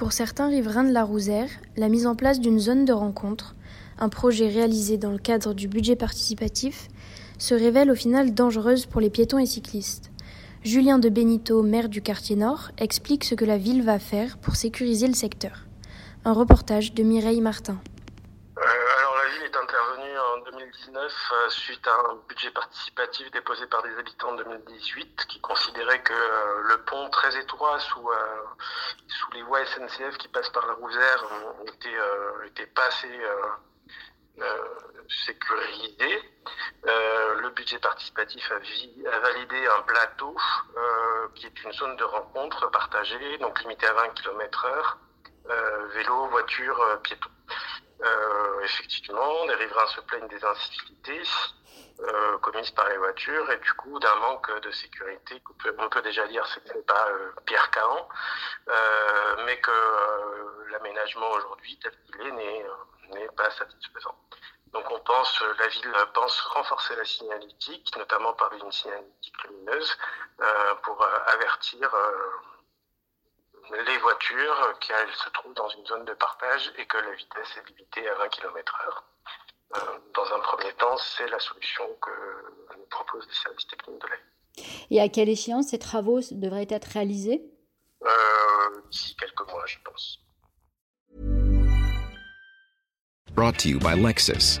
Pour certains riverains de la Rousère, la mise en place d'une zone de rencontre un projet réalisé dans le cadre du budget participatif, se révèle au final dangereuse pour les piétons et cyclistes. Julien de Benito, maire du quartier Nord, explique ce que la ville va faire pour sécuriser le secteur. Un reportage de Mireille Martin. En 2019 euh, suite à un budget participatif déposé par des habitants en 2018 qui considérait que euh, le pont très étroit sous, sous les voies SNCF qui passent par la Rousère était, était pas assez euh, sécurisé. Euh, le budget participatif a, validé un plateau euh, qui est une zone de rencontre partagée, donc limitée à 20 km heure, vélo, voiture, piéton. Effectivement, les riverains se plaignent des incivilités commises par les voitures et du coup d'un manque de sécurité. On peut déjà dire que ce n'est pas Pierre Cahan, mais que l'aménagement aujourd'hui tel qu'il est n'est pas satisfaisant. Donc on pense, la ville pense renforcer la signalétique, notamment par une signalétique lumineuse, euh, pour euh, avertir euh, les voitures qu'elles se trouvent dans une zone de partage et que la vitesse est limitée à 20 km heure. dans un premier temps, c'est la solution que nous proposent les services techniques de la ville. Et à quelle échéance ces travaux devraient être réalisés? D'ici quelques mois, je pense. Brought to you by Lexus.